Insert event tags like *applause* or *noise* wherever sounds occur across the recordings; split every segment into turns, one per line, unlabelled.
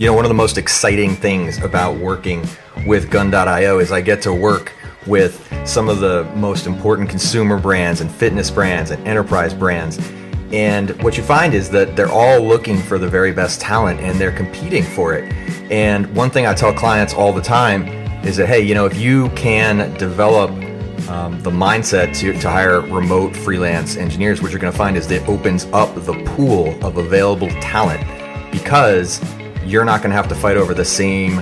You know, one of the most exciting things about working with Gun.io is I get to work with some of the most important consumer brands and fitness brands and enterprise brands. And what you find is that they're all looking for the very best talent and they're competing for it. And one thing I tell clients all the time is that, hey, you know, if you can develop um, the mindset to, to hire remote freelance engineers, what you're going to find is that it opens up the pool of available talent because you're not going to have to fight over the same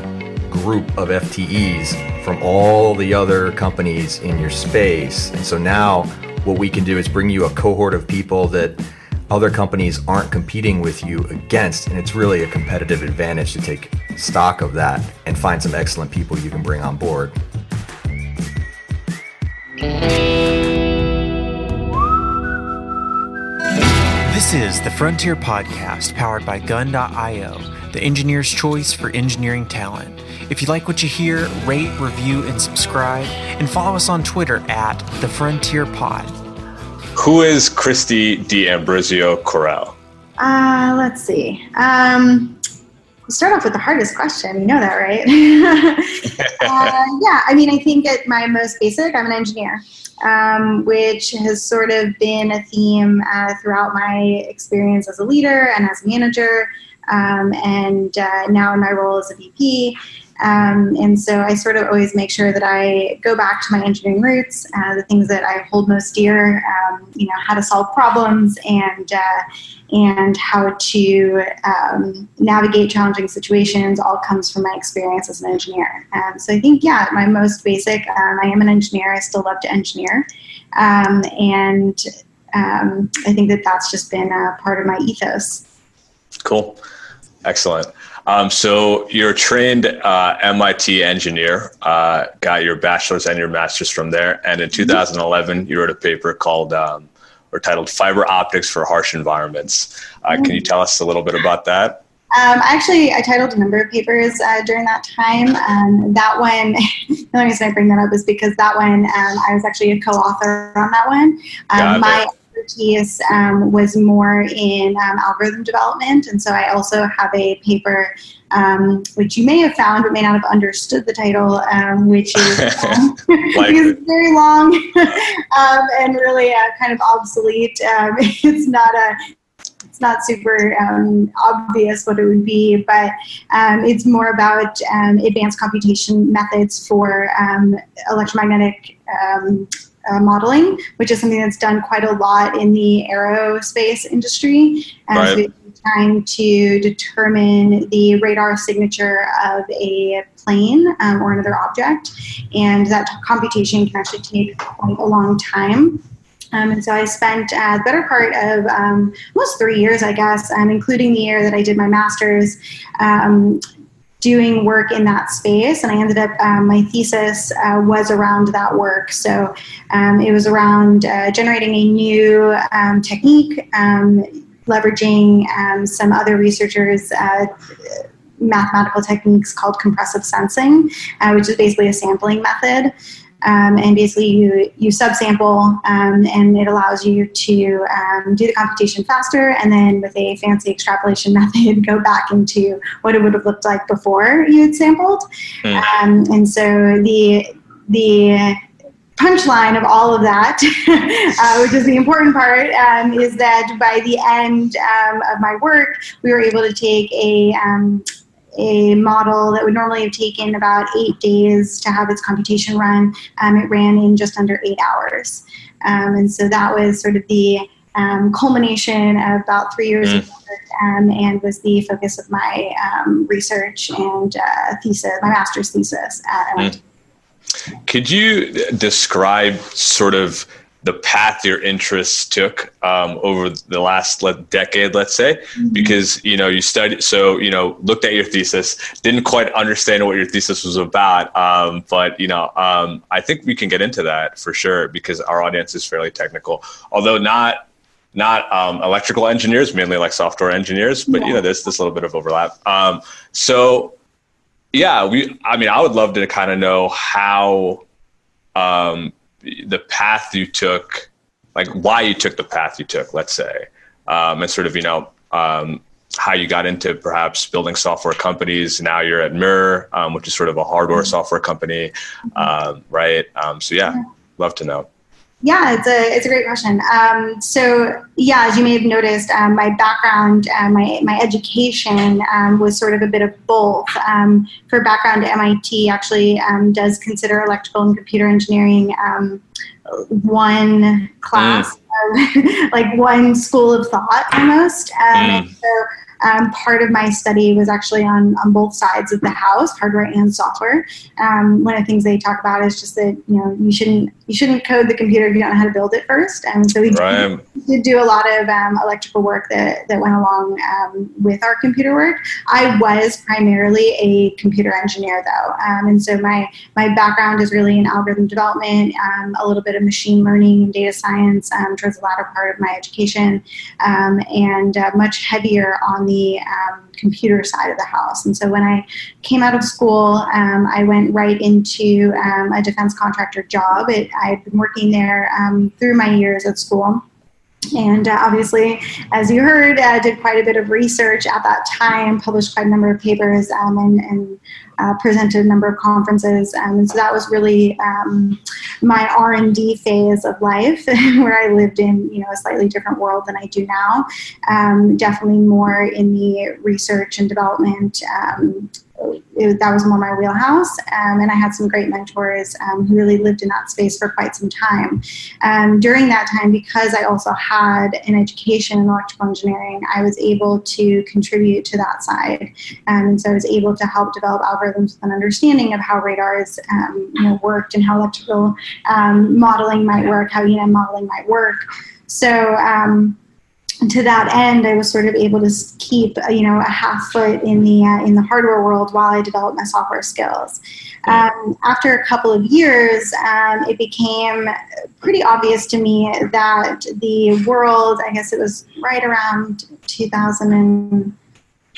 group of FTEs from all the other companies in your space. And so now what we can do is bring you a cohort of people that other companies aren't competing with you against. And it's really a competitive advantage to take stock of that and find some excellent people you can bring on board.
This is the Frontier Podcast powered by Gun.io, the engineer's choice for engineering talent. If you like what you hear, rate, review, and subscribe, and follow us on Twitter at the Frontier Pod.
Who is Christy D'Ambrosio Corral?
Uh, let's see. Um, we'll start off with the hardest question. You know that, right? *laughs* uh, yeah, I mean, I think at my most basic, I'm an engineer, um, which has sort of been a theme uh, throughout my experience as a leader and as a manager, um, and uh, now in my role as a VP. Um, and so I sort of always make sure that I go back to my engineering roots, uh, the things that I hold most dear, um, you know, how to solve problems and uh, and how to um, navigate challenging situations all comes from my experience as an engineer. Um, so I think, yeah, my most basic, um, I am an engineer. I still love to engineer. Um, and I think that that's just been a part of my ethos.
Cool. Excellent. Um, so you're a trained uh, MIT engineer, uh, got your bachelor's and your master's from there. And in 2011, you wrote a paper called um, or titled "Fiber Optics for Harsh Environments." Uh, can you tell us a little bit about that?
Um, actually, I titled a number of papers uh, during that time. Um, that one, *laughs* the only reason I bring that up is because that one, um, I was actually a co-author on that one. Um, my expertise um, was more in um, algorithm development, and so I also have a paper um, which you may have found but may not have understood the title, um, which is *laughs* um, *laughs* it's very long *laughs* um, and really uh, kind of obsolete. Um, it's not a it's not super um, obvious what it would be, but it's more about advanced computation methods for electromagnetic uh, modeling, which is something that's done quite a lot in the aerospace industry. As right. trying to determine the radar signature of a plane um, or another object, and that computation can actually take quite a long time. Um, and so I spent uh, the better part of um, almost three years, I guess, um, including the year that I did my master's, um, doing work in that space and i ended up um, my thesis uh, was around that work. So um, it was around uh, generating a new um, technique um, leveraging um, some other researchers uh, mathematical techniques called compressive sensing uh, which is basically a sampling method um, and basically you you subsample um, and it allows you to um, do the computation faster and then with a fancy extrapolation *laughs* method go back into what it would have looked like before you had sampled mm. and so the the punchline of all of that, *laughs* uh, which is the important part, um, is that by the end um, of my work, we were able to take a um, a model that would normally have taken about eight days to have its computation run. Um, it ran in just under eight hours. Um, and so that was sort of the um, culmination of about three years mm. of work um, and was the focus of my um, research and uh, thesis, my master's thesis at MIT.
Mm. Could you describe sort of the path your interests took um, over the last decade, let's say, mm-hmm. because you know you studied, so you know looked at your thesis, didn't quite understand what your thesis was about, um, but you know um, I think we can get into that for sure because our audience is fairly technical, although not not um, electrical engineers, mainly like software engineers, but yeah. you know there's this little bit of overlap. Um, so yeah, we I mean I would love to kind of know how um, the path you took, like why you took the path you took, let's say, um, and sort of you know um, how you got into perhaps building software companies. Now you're at Mirror, um, which is sort of a hardware mm-hmm. software company, um, right? Um, so yeah, love to know.
Yeah, it's a it's a great question. Um, so yeah, as you may have noticed, um, my background, uh, my my education um, was sort of a bit of both. Um, for background, MIT actually um, does consider electrical and computer engineering um, one class, mm. *laughs* like one school of thought almost. Mm. So um, part of my study was actually on, on both sides of the house, hardware and software. Um, one of the things they talk about is just that you know you shouldn't you shouldn't code the computer if you don't know how to build it first. And so we right. did, did, do a lot of um, electrical work that, that went along um, with our computer work. I was primarily a computer engineer though, um, and so my my background is really in algorithm development, um, a little bit of machine learning and data science towards the latter part of my education, and uh, much heavier on the um, computer side of the house. And so when I came out of school, um, I went right into um, a defense contractor job. It, I had been working there um, through my years at school. And uh, obviously, as you heard, I uh, did quite a bit of research at that time, published quite a number of papers, um, and, and uh, presented a number of conferences. Um, and so that was really um, my R&D phase of life, *laughs* where I lived in you know a slightly different world than I do now. Um, definitely more in the research and development um, it, that was more my wheelhouse. Um, and I had some great mentors um, who really lived in that space for quite some time. Um, during that time, because I also had an education in electrical engineering, I was able to contribute to that side. Um, and so I was able to help develop algorithms with an understanding of how radars um, you know, worked and how electrical um, modeling might work, how EM modeling might work. So, to that end, I was sort of able to keep you know a half foot in the uh, in the hardware world while I developed my software skills. Um, after a couple of years, um, it became pretty obvious to me that the world, I guess it was right around 2000 and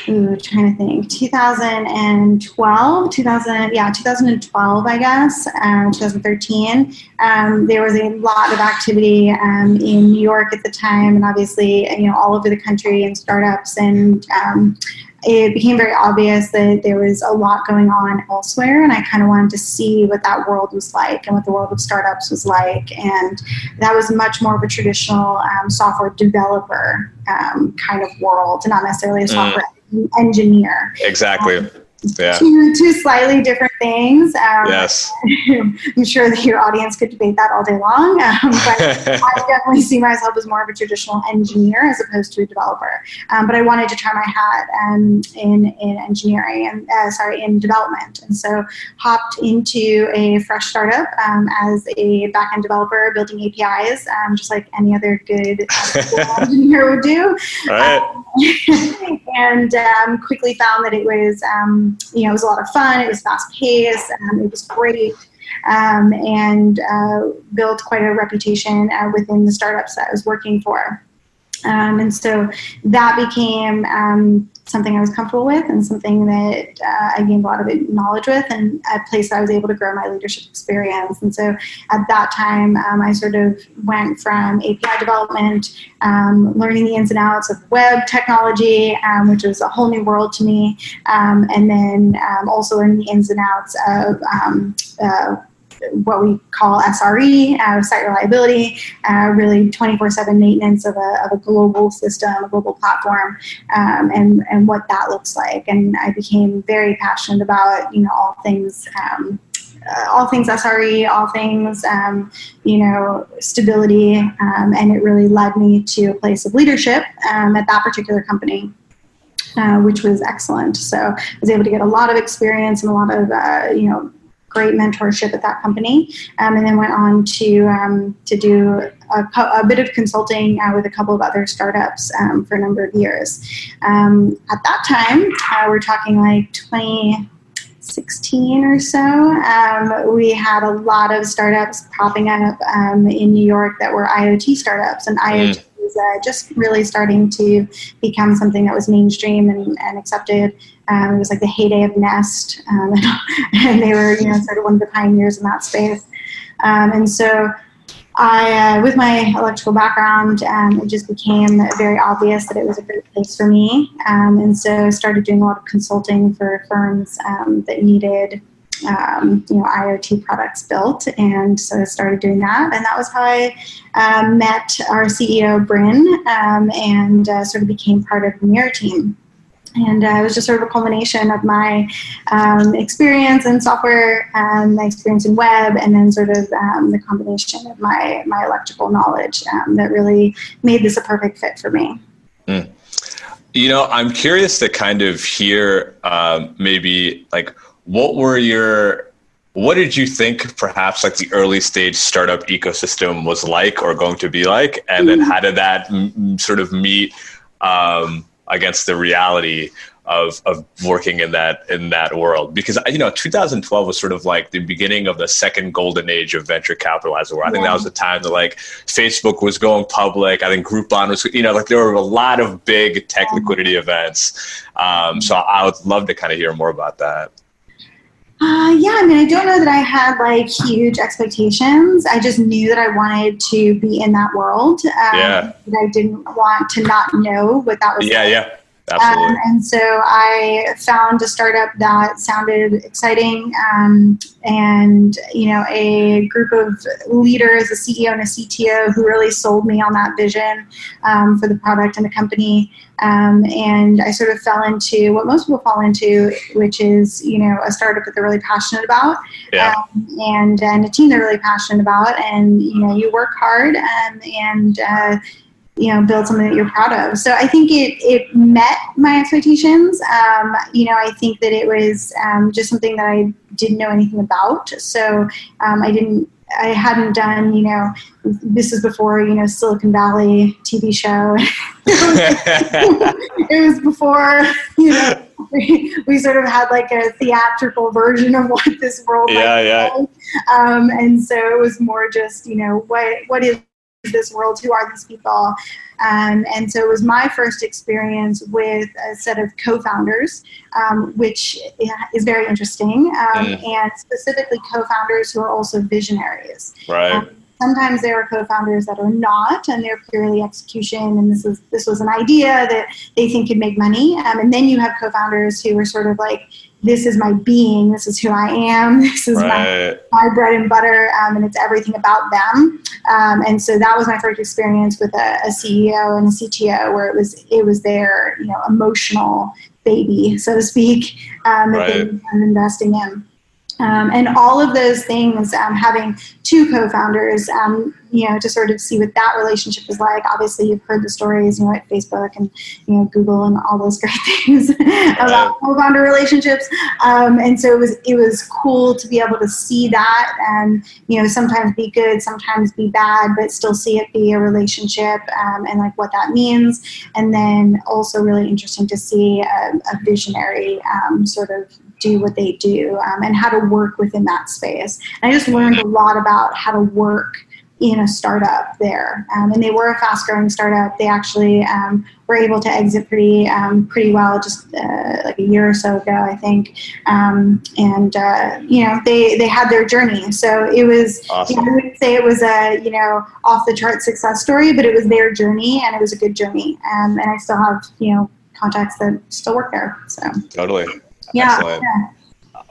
ooh, trying to think, 2012, 2000, yeah, 2012, I guess, um, 2013. Um, there was a lot of activity um, in New York at the time, and obviously, you know, all over the country and startups and um, it became very obvious that there was a lot going on elsewhere and i kind of wanted to see what that world was like and what the world of startups was like and that was much more of a traditional um, software developer um, kind of world not necessarily a mm. software mm engineer.
Exactly.
Um, yeah. two, two slightly different things. Um,
yes. *laughs*
I'm sure that your audience could debate that all day long, um, but *laughs* I definitely see myself as more of a traditional engineer as opposed to a developer. Um, but I wanted to try my hat um, in, in engineering and uh, sorry, in development. And so hopped into a fresh startup um, as a backend developer building APIs, um, just like any other good uh, *laughs* engineer would do.
Right.
and quickly found that it was you know, it was a lot of fun. It was fast paced. Um, it was great. Um, and uh, built quite a reputation uh, within the startups that I was working for. Um, and so that became um, something I was comfortable with and something that uh, I gained a lot of knowledge with and a place that I was able to grow my leadership experience. And so at that time, um, I sort of went from API development, um, learning the ins and outs of web technology, um, which was a whole new world to me, um, and then um, also learning the ins and outs of um, uh, what we call SRE, uh, site reliability, uh, really 24/7 maintenance of a, of a global system, a global platform, um, and and what that looks like. And I became very passionate about you know all things. Um, uh, all things SRE, all things, um, you know, stability, um, and it really led me to a place of leadership um, at that particular company. Uh, which was excellent. So I was able to get a lot of experience and a lot of, uh, you know, great mentorship at that company, um, and then went on to um, to do a, a, bit of consulting uh, with a couple of other startups um, for a number of years. Um, at that time, uh, we're talking like 2016 or so. Um, we had a lot of startups popping up um, in New York that were IoT startups, and IoT mm was uh, just really starting to become something that was mainstream and, and accepted. Um, it was like the heyday of Nest, um, *laughs* and, they were you know sort of one of the pioneers in that space. Um, and so I, uh, with my electrical background, um, it just became very obvious that it was a great place for me. Um, and so I started doing a lot of consulting for firms um, that needed, you know, IoT products built. And so I started doing that. And that was how I um, met our CEO, Brynn, and uh, sort of became part of the Mirror team and uh, it was just sort of a culmination of my um, experience in software, um, my experience in web, and then sort of um, the combination of my my electrical knowledge um, that really made this a perfect fit for me. Mm.
You know, I'm curious to kind of hear um, maybe like what were your what did you think perhaps like the early stage startup ecosystem was like or going to be like and then mm-hmm. how did that m- sort of meet um, against the reality of of working in that in that world because you know 2012 was sort of like the beginning of the second golden age of venture capital as it were. I think that was the time that like Facebook was going public. I think Groupon was you know like there were a lot of big tech liquidity events. Um, so I would love to kind of hear more about that.
Uh, yeah, I mean, I don't know that I had like huge expectations. I just knew that I wanted to be in that world. Um,
yeah.
I didn't want to not know what that was.
Yeah, like. yeah. Absolutely. Um,
and so I found a startup that sounded exciting, um, and you know, a group of leaders, a CEO and a CTO, who really sold me on that vision um, for the product and the company. Um, and I sort of fell into what most people fall into, which is you know a startup that they're really passionate about,
yeah.
Um, and and a team they're really passionate about, and you know you work hard um, and. Uh, you know build something that you're proud of. So i think it it met my expectations. Um, you know i think that it was um, just something that i didn't know anything about. So um, i didn't i hadn't done you know this is before you know silicon valley tv show. *laughs* It was before you know we, *laughs* we sort of had like a theatrical version of what this world
yeah yeah.
like. um, and so it was more just you know what what is this world? Who are these people? Um, and so it was my first experience with a set of co-founders, um, which is very interesting, um, mm. and specifically co-founders who are also visionaries.
Right.
Sometimes there are co-founders that are not, and they're purely execution, and this is this was an idea that they think could make money. Um, and then you have co-founders who are sort of like this is my being, this is who I am, *laughs* this is right. my, my bread and butter, um, and it's everything about them. Um, and so that was my first experience with a, a, CEO and a CTO, where it was it was their you know emotional baby, so to speak, um, that right. they were investing in. Um, and all of those things, um, having two co-founders, um, you know, to sort of see what that relationship is like. Obviously, you've heard the stories, you know, at Facebook and you know Google and all those *laughs* great things about co-founder relationships. Um, and so it was it was cool to be able to see that, and you know, sometimes be good, sometimes be bad, but still see it be a relationship um, and like what that means. And then also really interesting to see a, a visionary um, sort of do what they do um, and how to work within that space. And I just learned a lot about how to work in a startup there. Um, and they were a fast growing startup. They actually um, were able to exit pretty um, pretty well just uh, like a year or so ago, I think. Um, and uh, you know they they had their journey. So it was awesome. you know, I wouldn't say it was a you know off the chart success story, but it was their journey and it was a good journey. Um, and I still have you know contacts that still work there. So
totally.
Yeah, yeah.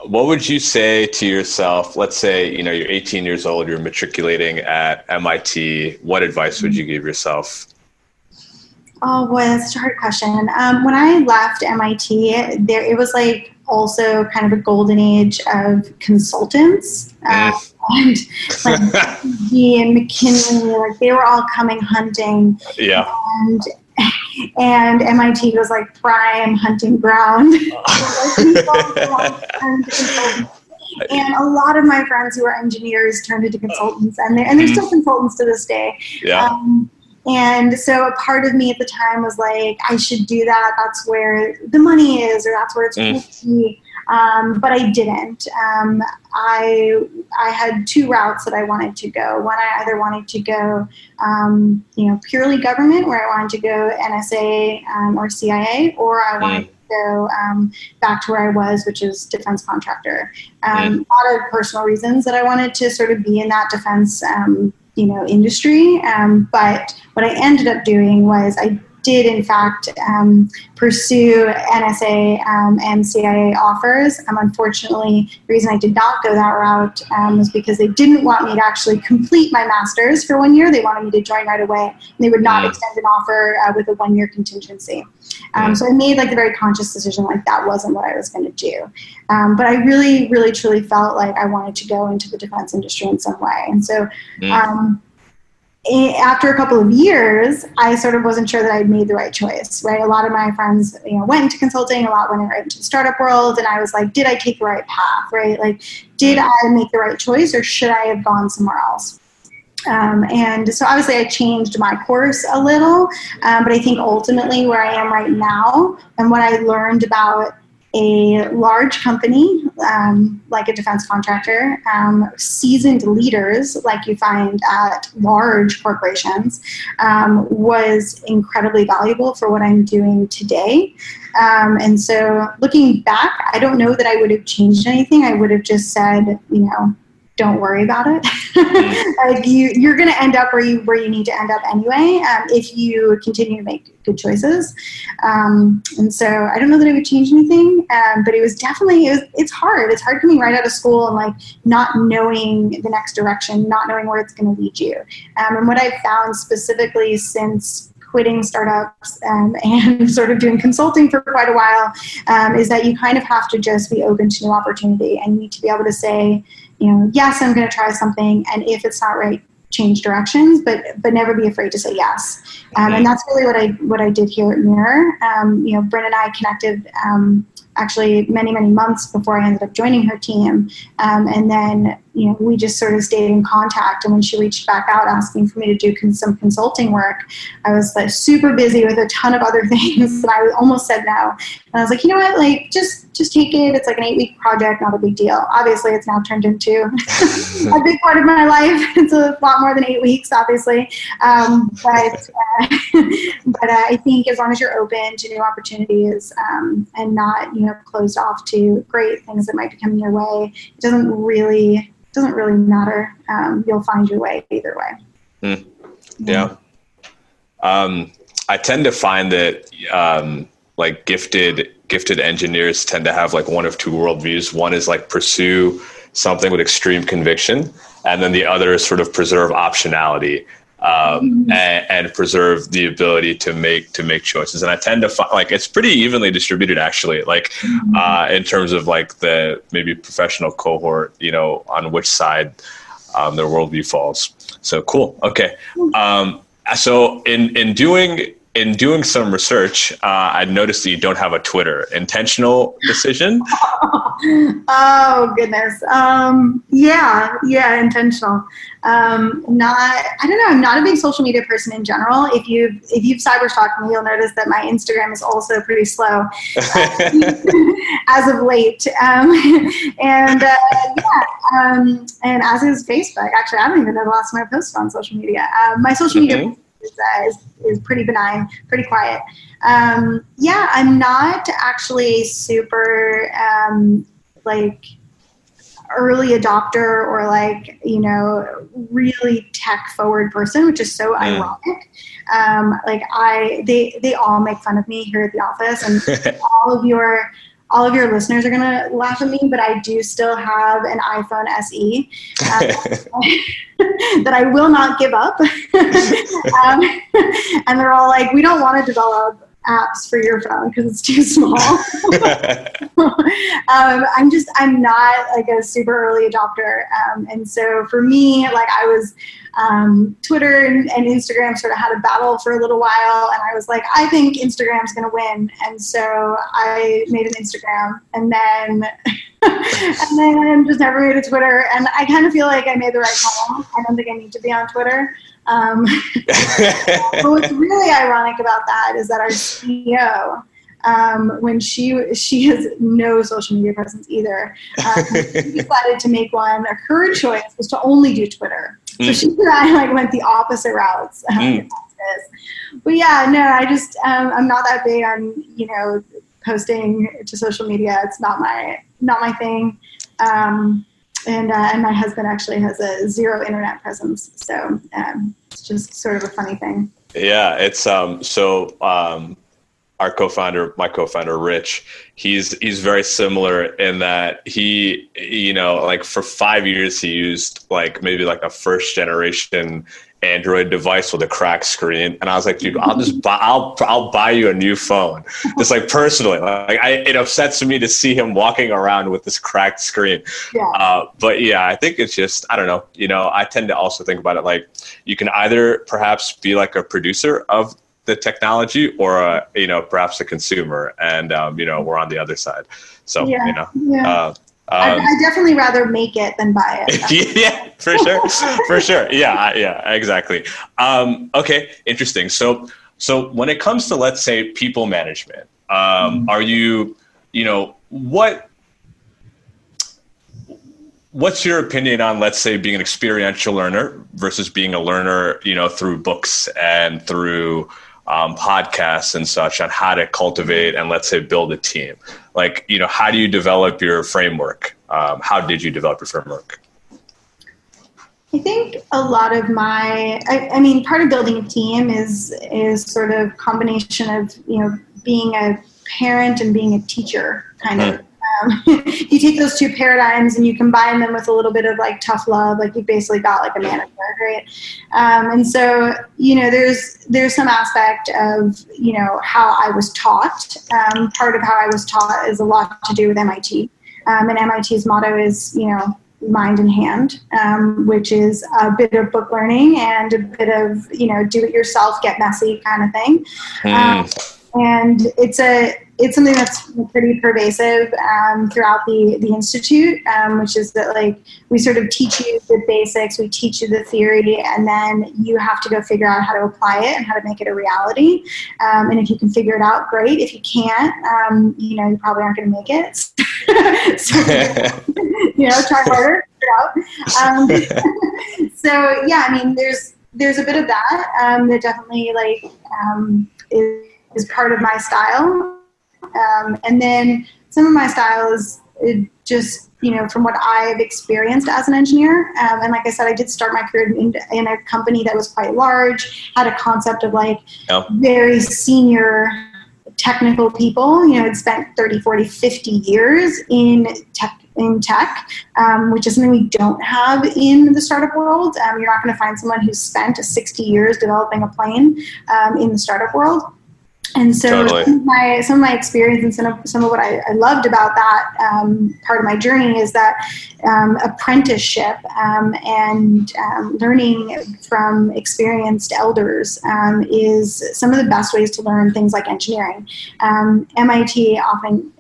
What would you say to yourself? Let's say you know you're 18 years old, you're matriculating at MIT. What advice would you give yourself?
Oh boy, that's a hard question. Um, when I left MIT, there it was like also kind of a golden age of consultants. Uh, and like *laughs* and McKinsey, like they were all coming hunting.
Yeah.
And and MIT was like prime hunting ground. *laughs* and a lot of my friends who are engineers turned into consultants, and they're, and they're still consultants to this day.
Yeah. Um,
and so a part of me at the time was like, I should do that. That's where the money is, or that's where it's mm. Um, but I didn't. Um, I I had two routes that I wanted to go. One, I either wanted to go, um, you know, purely government, where I wanted to go NSA um, or CIA, or I wanted mm. to go um, back to where I was, which is defense contractor. Um, mm. A lot of personal reasons that I wanted to sort of be in that defense you know industry. Um, but what I ended up doing was I did in fact um, pursue NSA um, and CIA offers. Um, unfortunately, the reason I did not go that route um, was because they didn't want me to actually complete my master's for one year. They wanted me to join right away. And they would not mm. extend an offer uh, with a one year contingency. Um, so I made like the very conscious decision like that wasn't what I was going to do. Um, but I really, really, truly felt like I wanted to go into the defense industry in some way. And so mm after a couple of years, I sort of wasn't sure that I'd made the right choice, right? A lot of my friends, you know, went into consulting, a lot went right into the startup world, and I was like, did I take the right path, right? Like, did I make the right choice, or should I have gone somewhere else? Um, and so obviously I changed my course a little, um, but I think ultimately where I am right now and what I learned about a large company um, like a defense contractor, um, seasoned leaders like you find at large corporations, um, was incredibly valuable for what I'm doing today. Um, and so looking back, I don't know that I would have changed anything. I would have just said, you know, don't worry about it. Mm-hmm. *laughs* like you, you're going to end up where you where you need to end up anyway um, if you continue to make good choices. Um, and so I don't know that it would change anything, um, but it was definitely it was, it's hard. It's hard coming right out of school and like not knowing the next direction, not knowing where it's going to lead you. Um, and what I've found specifically since quitting startups um, *laughs* and sort of doing consulting for quite a while um, is that you kind of have to just be open to new opportunity and you need to be able to say you know, yes, I'm going to try something, and if it's not right, change directions, but but never be afraid to say yes. Um, and that's really what I what I did here at Mirror. Um, you know, Brynn and I connected um, actually many many months before I ended up joining her team, um, and then you know we just sort of stayed in contact. And when she reached back out asking for me to do con- some consulting work, I was like super busy with a ton of other *laughs* things, and I almost said no. And I was like, you know what, like just just take it. It's like an eight week project, not a big deal. Obviously, it's now turned into *laughs* a big part of my life. *laughs* It's a lot more than eight weeks, obviously. Um, but uh, *laughs* but uh, I think as long as you're open to new opportunities um, and not you know closed off to great things that might be coming your way, it doesn't really doesn't really matter. Um, you'll find your way either way.
Mm. Yeah. Um, I tend to find that um, like gifted gifted engineers tend to have like one of two worldviews. One is like pursue something with extreme conviction, and then the other is sort of preserve optionality um, mm-hmm. and, and, preserve the ability to make to make choices. And I tend to find like it's pretty evenly distributed actually, like mm-hmm. uh, in terms of like the maybe professional cohort, you know, on which side um, their worldview falls. So cool. Okay. Um, so in in doing in doing some research, uh, I noticed that you don't have a Twitter. Intentional decision? *laughs*
oh goodness. Um, yeah, yeah, intentional. Um, not, I don't know. I'm not a big social media person in general. If you've if you've cyberstalked me, you'll notice that my Instagram is also pretty slow *laughs* *laughs* as of late. Um, and uh, yeah, um, and as is Facebook. Actually, I don't even know the last time I posted on social media. Uh, my social media. Is, uh, is, is pretty benign, pretty quiet. Um, yeah, I'm not actually super um, like early adopter or like you know really tech forward person which is so mm. ironic um, like i they they all make fun of me here at the office and *laughs* all of your all of your listeners are going to laugh at me, but I do still have an iPhone SE um, *laughs* that I will not give up. *laughs* um, *laughs* and they're all like, we don't want to develop apps for your phone because it's too small. *laughs* um, I'm just, I'm not like a super early adopter. Um, and so for me, like I was, um, Twitter and, and, Instagram sort of had a battle for a little while, and I was like, I think Instagram's going to win, and so I made an Instagram, and then *laughs* and then just never made a Twitter, and I kind of feel like I made the right call. I don't think I need to be on Twitter. Um, *laughs* but what's really ironic about that is that our CEO um, when she she has no social media presence either. Um, she *laughs* decided to make one. Her choice was to only do Twitter. So mm. she and I like went the opposite routes. Um, mm. But yeah, no, I just um, I'm not that big on you know posting to social media. It's not my not my thing. Um, and uh, and my husband actually has a zero internet presence, so um, it's just sort of a funny thing.
Yeah, it's um so um our co-founder, my co-founder Rich, he's he's very similar in that he you know like for 5 years he used like maybe like a first generation Android device with a cracked screen, and I was like, dude, I'll just *laughs* buy, I'll I'll buy you a new phone. Just like personally, like I, it upsets me to see him walking around with this cracked screen. Yeah. Uh, but yeah, I think it's just I don't know. You know, I tend to also think about it like you can either perhaps be like a producer of the technology or a, you know perhaps a consumer, and um, you know we're on the other side. So yeah. you know. Yeah. Uh,
um, I definitely rather make it than buy
it. *laughs* yeah, for sure, for sure. Yeah, yeah, exactly. Um, okay, interesting. So, so when it comes to let's say people management, um, mm-hmm. are you, you know, what? What's your opinion on, let's say, being an experiential learner versus being a learner, you know, through books and through um, podcasts and such on how to cultivate and let's say build a team. Like you know how do you develop your framework? Um, how did you develop your framework?
I think a lot of my I, I, mean part of building a team is is sort of combination of you know being a parent and being a teacher kind mm-hmm. of um, *laughs* you take those two paradigms and you combine them with a little bit of like tough love, like you've basically got like a manager, right? Um, and so you know, there's there's some aspect of you know how I was taught. Um, part of how I was taught is a lot to do with MIT, um, and MIT's motto is you know mind and hand, um, which is a bit of book learning and a bit of you know do it yourself, get messy kind of thing. Mm. And it's a it's something that's pretty pervasive um, throughout the the institute, um, which is that like we sort of teach you the basics, we teach you the theory, and then you have to go figure out how to apply it and how to make it a reality. Um, and if you can figure it out, great. If you can't, um, you know, you probably aren't going to make it. *laughs* so, *laughs* you know, try harder, figure it out. Um, *laughs* so yeah, I mean, there's there's a bit of that um, that definitely like is, is part of my style um, and then some of my style is just, you know, from what I've experienced as an engineer. Um, and like I said, I did start my career in, in, a company that was quite large, had a concept of like oh. very senior technical people, you know, had spent 30, 40, 50 years in tech in tech, um, which is something we don't have in the startup world. Um, you're not going to find someone who's spent 60 years developing a plane um, in the startup world. And so totally. some, of my, some of my experience and some of, some of what I, I loved about that um, part of my journey is that um, apprenticeship um, and um, learning from experienced elders um, is some of the best ways to learn things like engineering. Um, MIT often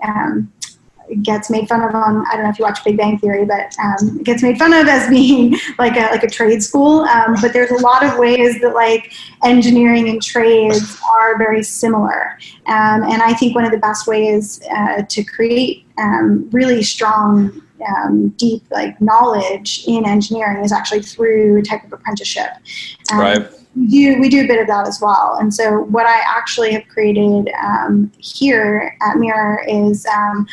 gets made fun of on I don't know if you watch Big Bang Theory, but um, gets made fun of as being *laughs* like a like a trade school. Um, but there's a lot of ways that like engineering and trades are very similar, um, and I think one of the best ways uh, to create um, really strong. Um, deep like knowledge in engineering is actually through a type of apprenticeship.
Um, right
we do we do a bit of that as well. And so what I actually have created um, here at Mirror is um,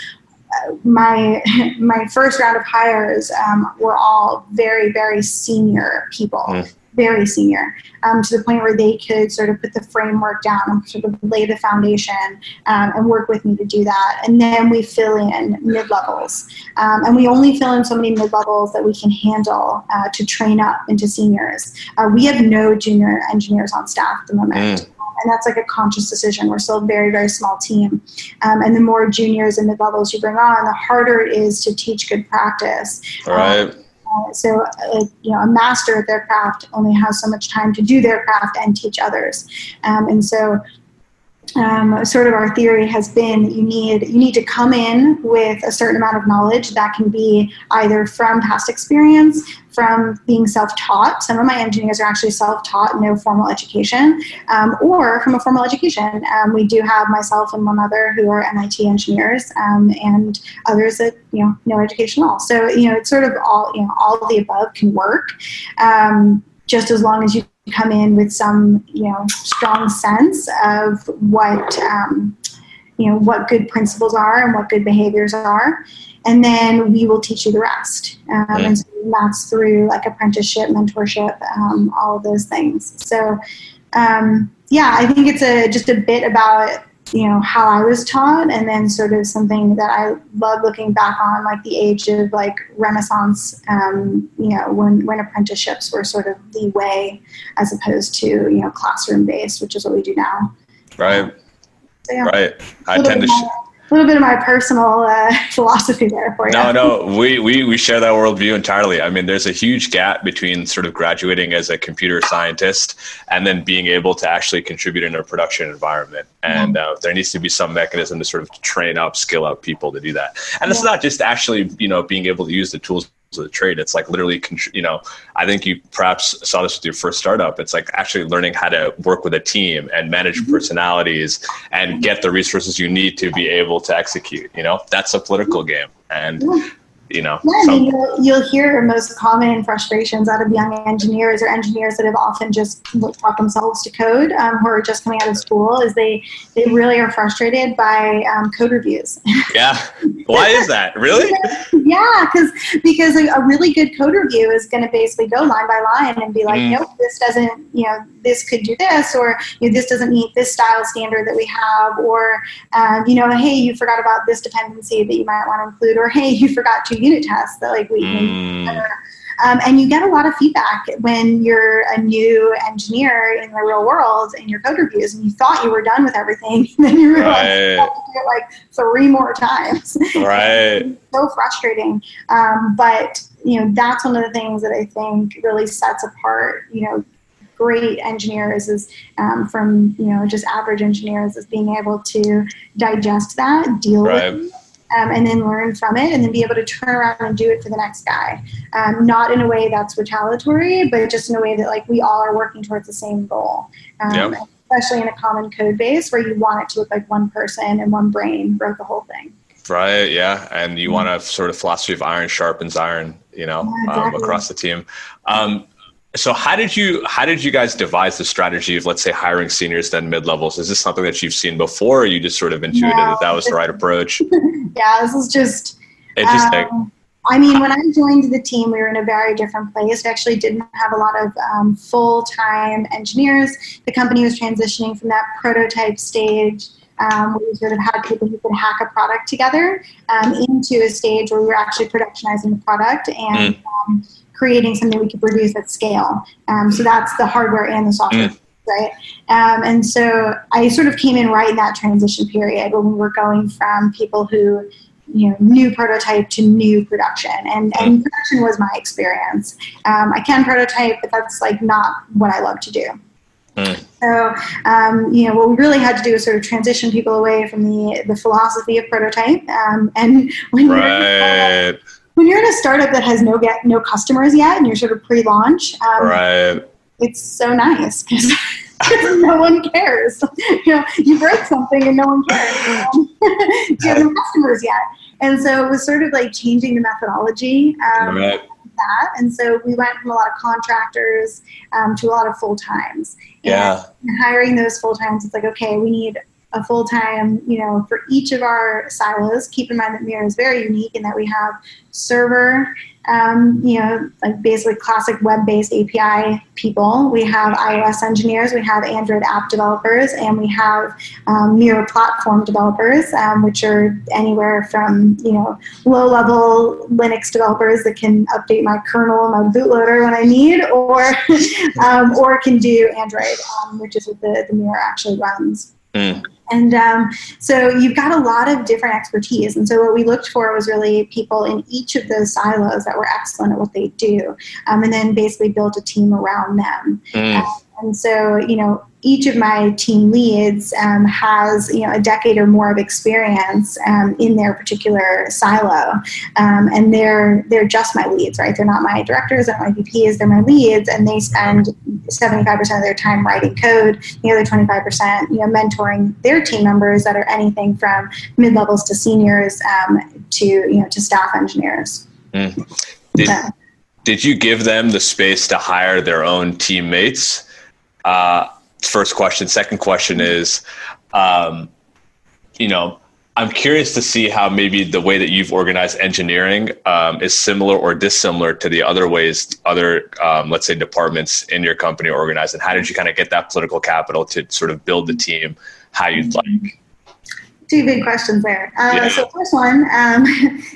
my *laughs* my first round of hires um, were all very very senior people mm. very senior um, to the point where they could sort of put the framework down and sort of lay the foundation um, and work with me to do that. And then we fill in mid-levels. Um, and we only fill in so many mid-levels that we can handle uh, to train up into seniors. Uh, we have no junior engineers on staff at the moment. Mm and that's like a conscious decision. We're still a very, very small team. Um, and the more juniors and mid levels you bring on, the harder it is to teach good practice.
All right. Um,
uh, so, uh, you know, a master at their craft only has so much time to do their craft and teach others. Um, and so, um, sort of our theory has been you need you need to come in with a certain amount of knowledge that can be either from past experience from being self-taught. Some of my engineers are actually self-taught no formal education um, or from a formal education. Um, we do have myself and one other who are mit engineers um, and others that you know no education at all. So you know it's sort of all you know all of the above can work. Um, just as long as you come in with some you know strong sense of what um, you know what good principles are and what good behaviors are. And then we will teach you the rest. Um, and so that's through like apprenticeship mentorship um, all of those things. So um, yeah i think it's a just a bit about you know how I was taught, and then sort of something that I love looking back on, like the age of like Renaissance. Um, you know, when when apprenticeships were sort of the way, as opposed to you know classroom based, which is what we do now.
Right. So, yeah. Right. I tend to. Sh-
a little bit of my personal uh, *laughs* philosophy there for you.
No, no, *laughs* we, we, we share that worldview entirely. I mean, there's a huge gap between sort of graduating as a computer scientist and then being able to actually contribute in a production environment. And uh, there needs to be some mechanism to sort of train up, skill up people to do that. And yeah. it's not just actually, you know, being able to use the tools of the trade. It's like literally, you know, I think you perhaps saw this with your first startup. It's like actually learning how to work with a team and manage mm-hmm. personalities and get the resources you need to be able to execute. You know, that's a political game. And you know.
Yeah, I mean, you'll, you'll hear most common frustrations out of young engineers or engineers that have often just taught themselves to code, um, who are just coming out of school, is they they really are frustrated by um, code reviews.
Yeah, *laughs* why is that? Really?
yeah, because because a, a, really good code review is going to basically go line by line and be like, mm. nope, this doesn't, you know, this could do this, or you know, this doesn't meet this style standard that we have, or um, you know, hey, you forgot about this dependency that you might want to include, or hey, you forgot to unit tests that like we mm. um, and you get a lot of feedback when you're a new engineer in the real world in your code reviews and you thought you were done with everything *laughs* and then you realize right. you have to do it like three more times
right *laughs*
so frustrating um, but you know that's one of the things that i think really sets apart you know great engineers is um, from you know just average engineers is being able to digest that deal right. with it um, and then learn from it and then be able to turn around and do it for the next guy. Um, not in a way that's retaliatory, but just in a way that like we all are working towards the same goal. Um, yep. Especially in a common code base where you want it to look like one person and one brain wrote the whole thing.
Right. Yeah. And you want a sort of philosophy of iron sharpens iron, you know, yeah, um, exactly. across the team. So how did you how did you guys devise the strategy of let's say hiring seniors then mid levels? Is this something that you've seen before, or you just sort of intuited no, that that was the right approach? *laughs*
yeah, this is just
interesting. Um,
I mean, when I joined the team, we were in a very different place. We actually didn't have a lot of um, full time engineers. The company was transitioning from that prototype stage. Um, where we sort of had people who could hack a product together um, into a stage where we were actually productionizing the product and mm. um, creating something we could produce at scale. Um, so that's the hardware and the software. Mm. Right. Um, and so I sort of came in right in that transition period when we were going from people who, you know, new prototype to new production. And, and mm. production was my experience. Um, I can prototype, but that's like not what I love to do. Mm. So, um, you know, what we really had to do is sort of transition people away from the, the philosophy of prototype. Um, and *laughs* when right. you're, when you're in a startup that has no get no customers yet and you're sort of pre-launch, um,
right?
It's so nice because *laughs* no one cares. You know, you break something and no one cares. *laughs* you have no customers yet, and so it was sort of like changing the methodology. Um, right. That and so we went from a lot of contractors um, to a lot of full times.
Yeah.
hiring those full times, it's like okay, we need a full time, you know, for each of our silos. Keep in mind that Mirror is very unique in that we have server, um, you know, like basically classic web based API people. We have iOS engineers, we have Android app developers, and we have um, Mirror platform developers, um, which are anywhere from, you know, low level Linux developers that can update my kernel and my bootloader when I need, or, *laughs* um, or can do Android, um, which is what the, the Mirror actually runs. Mm. And um, so you've got a lot of different expertise. And so what we looked for was really people in each of those silos that were excellent at what they do, um, and then basically built a team around them. Mm. Um, and so, you know, each of my team leads um, has you know a decade or more of experience um, in their particular silo, um, and they're they're just my leads, right? They're not my directors, they're not my VPs, they're my leads, and they spend seventy five percent of their time writing code, the other twenty five percent, you know, mentoring their team members that are anything from mid levels to seniors um, to you know to staff engineers.
Mm. Did, did you give them the space to hire their own teammates? Uh, first question. Second question is, um, you know, I'm curious to see how maybe the way that you've organized engineering um, is similar or dissimilar to the other ways other, um, let's say, departments in your company organized. And how did you kind of get that political capital to sort of build the team how you'd like?
Two big questions there. Uh, yeah. So first one, um,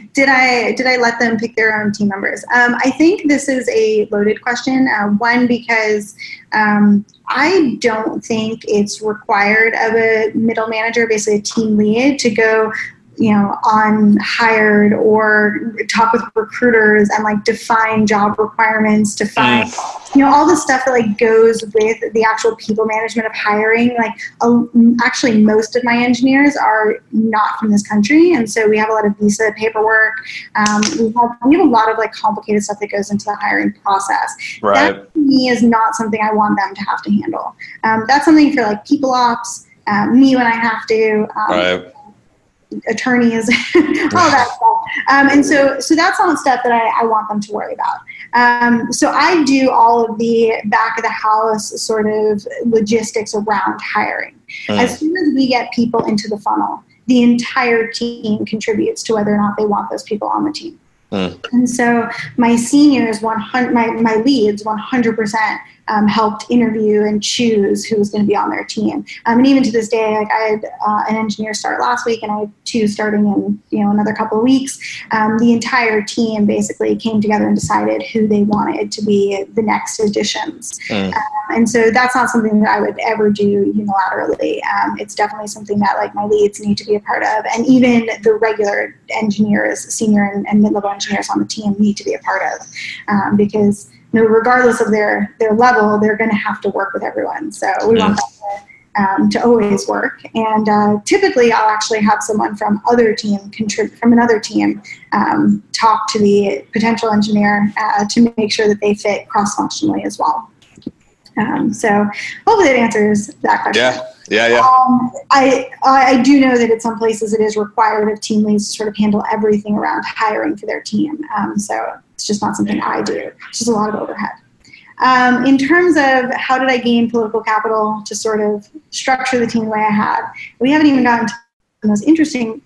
*laughs* did I did I let them pick their own team members? Um, I think this is a loaded question. Uh, one because um, I don't think it's required of a middle manager, basically a team lead, to go you know on hired or talk with recruiters and like define job requirements define mm. you know all the stuff that like goes with the actual people management of hiring. Like uh, actually most of my engineers are not from this country and so we have a lot of visa paperwork. Um, we have we have a lot of like complicated stuff that goes into the hiring process.
Right.
that to me is not something i want them to have to handle. Um, that's something for like people ops uh, me when i have to um,
right
attorneys, *laughs* all that *laughs* stuff. Um, and so, so that's all the stuff that I, I want them to worry about. Um, so I do all of the back of the house sort of logistics around hiring. Mm. As soon as we get people into the funnel, the entire team contributes to whether or not they want those people on the team. Mm. And so my seniors, 100, my, my leads, 100% um, helped interview and choose who was going to be on their team. Um, and even to this day, like I had uh, an engineer start last week, and I had two starting in you know another couple of weeks. Um, the entire team basically came together and decided who they wanted to be the next additions. Mm. and so that's not something that I would ever do unilaterally. Um, it's definitely something that like my leads need to be a part of, and even the regular engineers, senior and, and mid-level engineers on the team need to be a part of um, because you know, regardless of their their level, they're going to have to work with everyone. So we want them to, um, to always work. And uh, typically, I'll actually have someone from other team contribute from another team um, talk to the potential engineer uh, to make sure that they fit cross functionally as well. Um, so hopefully that answers that question.
Yeah. Yeah, yeah.
Um, I I do know that at some places it is required of team leads to sort of handle everything around hiring for their team. Um, so it's just not something I do. It's just a lot of overhead. Um, in terms of how did I gain political capital to sort of structure the team the way I have, we haven't even gotten to the most interesting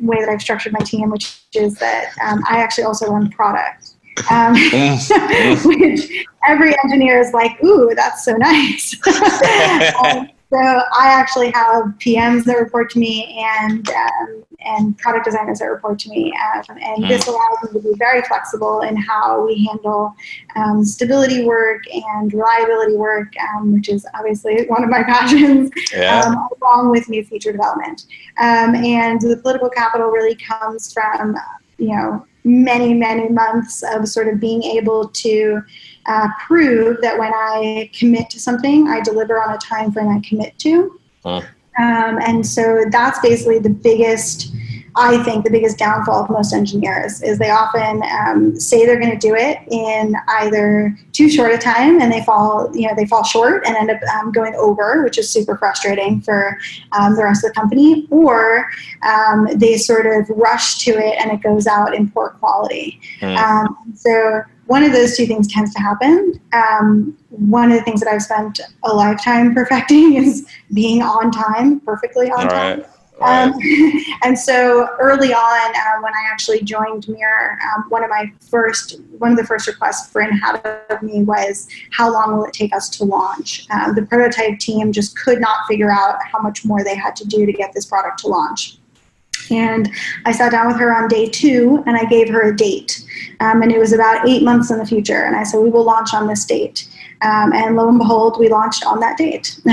way that I've structured my team, which is that um, I actually also run product. Um, *laughs* *laughs* which every engineer is like, ooh, that's so nice. *laughs* um, so I actually have PMs that report to me and um, and product designers that report to me, um, and mm. this allows me to be very flexible in how we handle um, stability work and reliability work, um, which is obviously one of my *laughs* passions,
yeah. Um,
along with new feature development. Um, and the political capital really comes from you know many many months of sort of being able to uh, prove that when I commit to something, I deliver on a time frame I commit to. Huh. Um, and so that's basically the biggest, I think, the biggest downfall of most engineers is they often um, say they're going to do it in either too short a time and they fall, you know, they fall short and end up um, going over, which is super frustrating for um, the rest of the company, or um, they sort of rush to it and it goes out in poor quality. Mm. so one of those two things tends to happen. Um, one of the things that I've spent a lifetime *laughs* perfecting is being on time, perfectly on time. Um, *laughs* and so early on, uh, when I actually joined Mirror, um, one of my first, one of the first requests for in-house of me was, how long will it take us to launch? Um, the prototype team just could not figure out how much more they had to do to get this product to launch. And I sat down with her on day two and I gave her a date. Um, and it was about eight months in the future. And I said, We will launch on this date. Um, and lo and behold, we launched on that date. *laughs*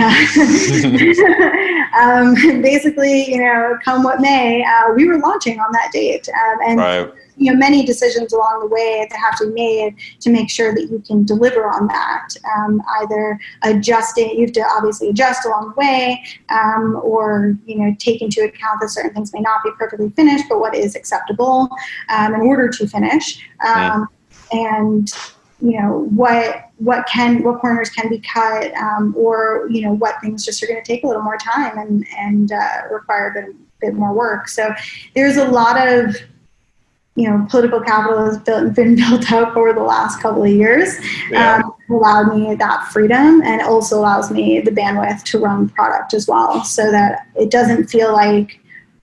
um, basically, you know, come what may, uh, we were launching on that date. Um, and right you know many decisions along the way that have to be made to make sure that you can deliver on that. Um, either adjusting, you have to obviously adjust along the way, um, or you know take into account that certain things may not be perfectly finished, but what is acceptable um, in order to finish, um, and you know what what can what corners can be cut, um, or you know what things just are going to take a little more time and and uh, require a bit, bit more work. So there's a lot of you know, political capital has built, been *laughs* built up over the last couple of years. Yeah. Um, allowed me that freedom and also allows me the bandwidth to run product as well so that it doesn't feel like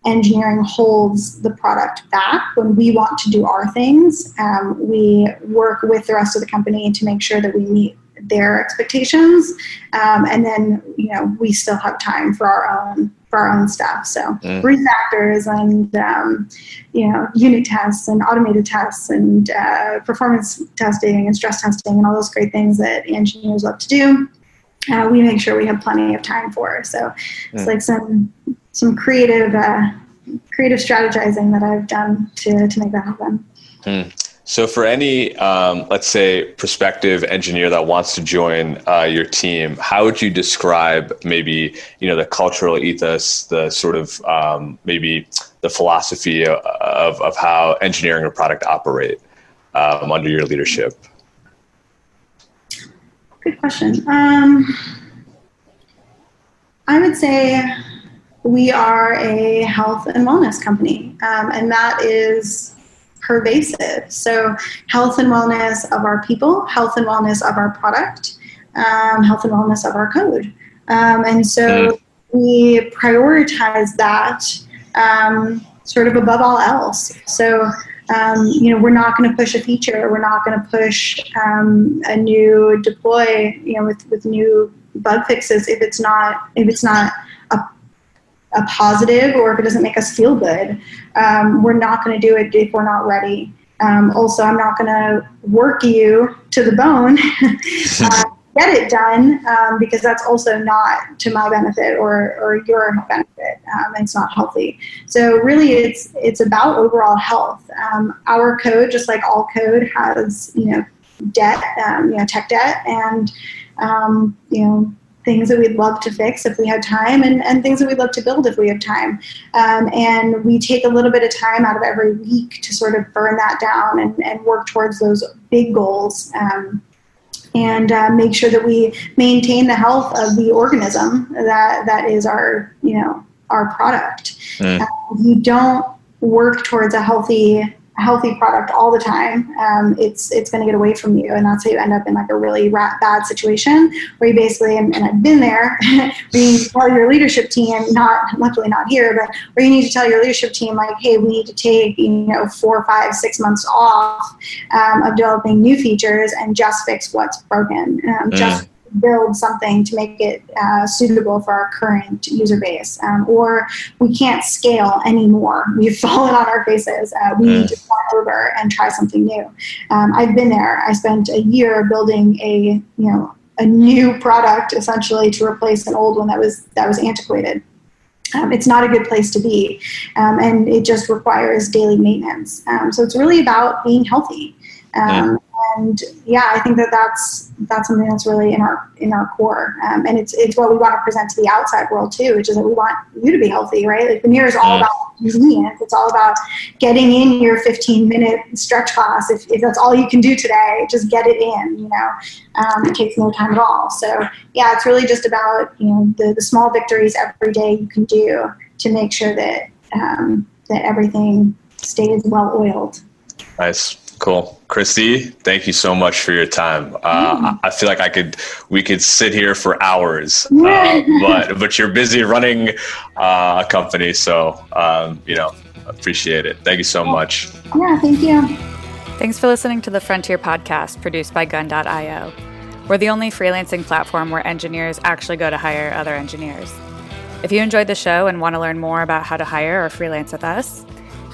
engineering holds the product back when we want to do our things um, we work with the rest of the company to make sure that we meet their expectations um, and then you know we still have time for our own for our own stuff so mm. refactors and um, you know unit tests and automated tests and uh, performance testing and stress testing and all those great things that engineers love to do uh, we make sure we have plenty of time for so mm. it's like some some creative uh, creative strategizing that I've done to to make that happen.
Hmm. So, for any, um, let's say, prospective engineer that wants to join uh, your team, how would you describe maybe you know the cultural ethos, the sort of um, maybe the philosophy of, of how engineering or product operate um, under your leadership?
Good question. Um, I would say we are a health and wellness company, um, and that is pervasive. So, health and wellness of our people, health and wellness of our product, um, health and wellness of our code. Um, and so, mm. we prioritize that um, sort of above all else. So, um, you know, we're not going to push a feature. We're not going to push um, a new deploy, you know, with, with new bug fixes if it's not if it's not a positive or if it doesn't make us feel good, um, we're not going to do it if we're not ready. Um, also, I'm not going to work you to the bone. *laughs* uh, get it done um, because that's also not to my benefit or, or your benefit um, it's not healthy so really it's it's about overall health um, our code just like all code has you know debt um, you know tech debt and um, you know things that we'd love to fix if we had time and, and things that we'd love to build if we have time. Um, and we take a little bit of time out of every week to sort of burn that down and, and work towards those big goals. Um, and uh, make sure that we maintain the health of the organism that, that is our, you know, our product. Mm. Uh, you don't work towards a healthy healthy product all the time, um, it's it's going to get away from you, and that's how you end up in like a really rat, bad situation where you basically, and, and I've been there, *laughs* where you tell your leadership team, not luckily not here, but where you need to tell your leadership team like, hey, we need to take you know four, five, six months off um, of developing new features and just fix what's broken, um, mm. just build something to make it uh, suitable for our current user base, um, or we can't scale anymore. *laughs* We've fallen on our faces. Uh, we need to start over and try something new. Um, I've been there. I spent a year building a you know a new product essentially to replace an old one that was that was antiquated. Um, it's not a good place to be, um, and it just requires daily maintenance. Um, so it's really about being healthy. Um, and yeah, I think that that's that's something that's really in our in our core, um, and it's it's what we want to present to the outside world too, which is that we want you to be healthy, right? Like Veneer is all about convenience. It's all about getting in your 15 minute stretch class. If, if that's all you can do today, just get it in. You know, um, it takes no time at all. So yeah, it's really just about you know the the small victories every day you can do to make sure that um, that everything stays well oiled.
Nice. Cool. Christy, thank you so much for your time. Uh, mm. I feel like I could, we could sit here for hours, uh, but, but you're busy running uh, a company. So, um, you know, appreciate it. Thank you so much.
Yeah, thank you.
Thanks for listening to the Frontier podcast produced by gun.io. We're the only freelancing platform where engineers actually go to hire other engineers. If you enjoyed the show and want to learn more about how to hire or freelance with us,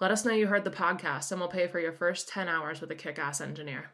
Let us know you heard the podcast, and we'll pay for your first 10 hours with a kick ass engineer.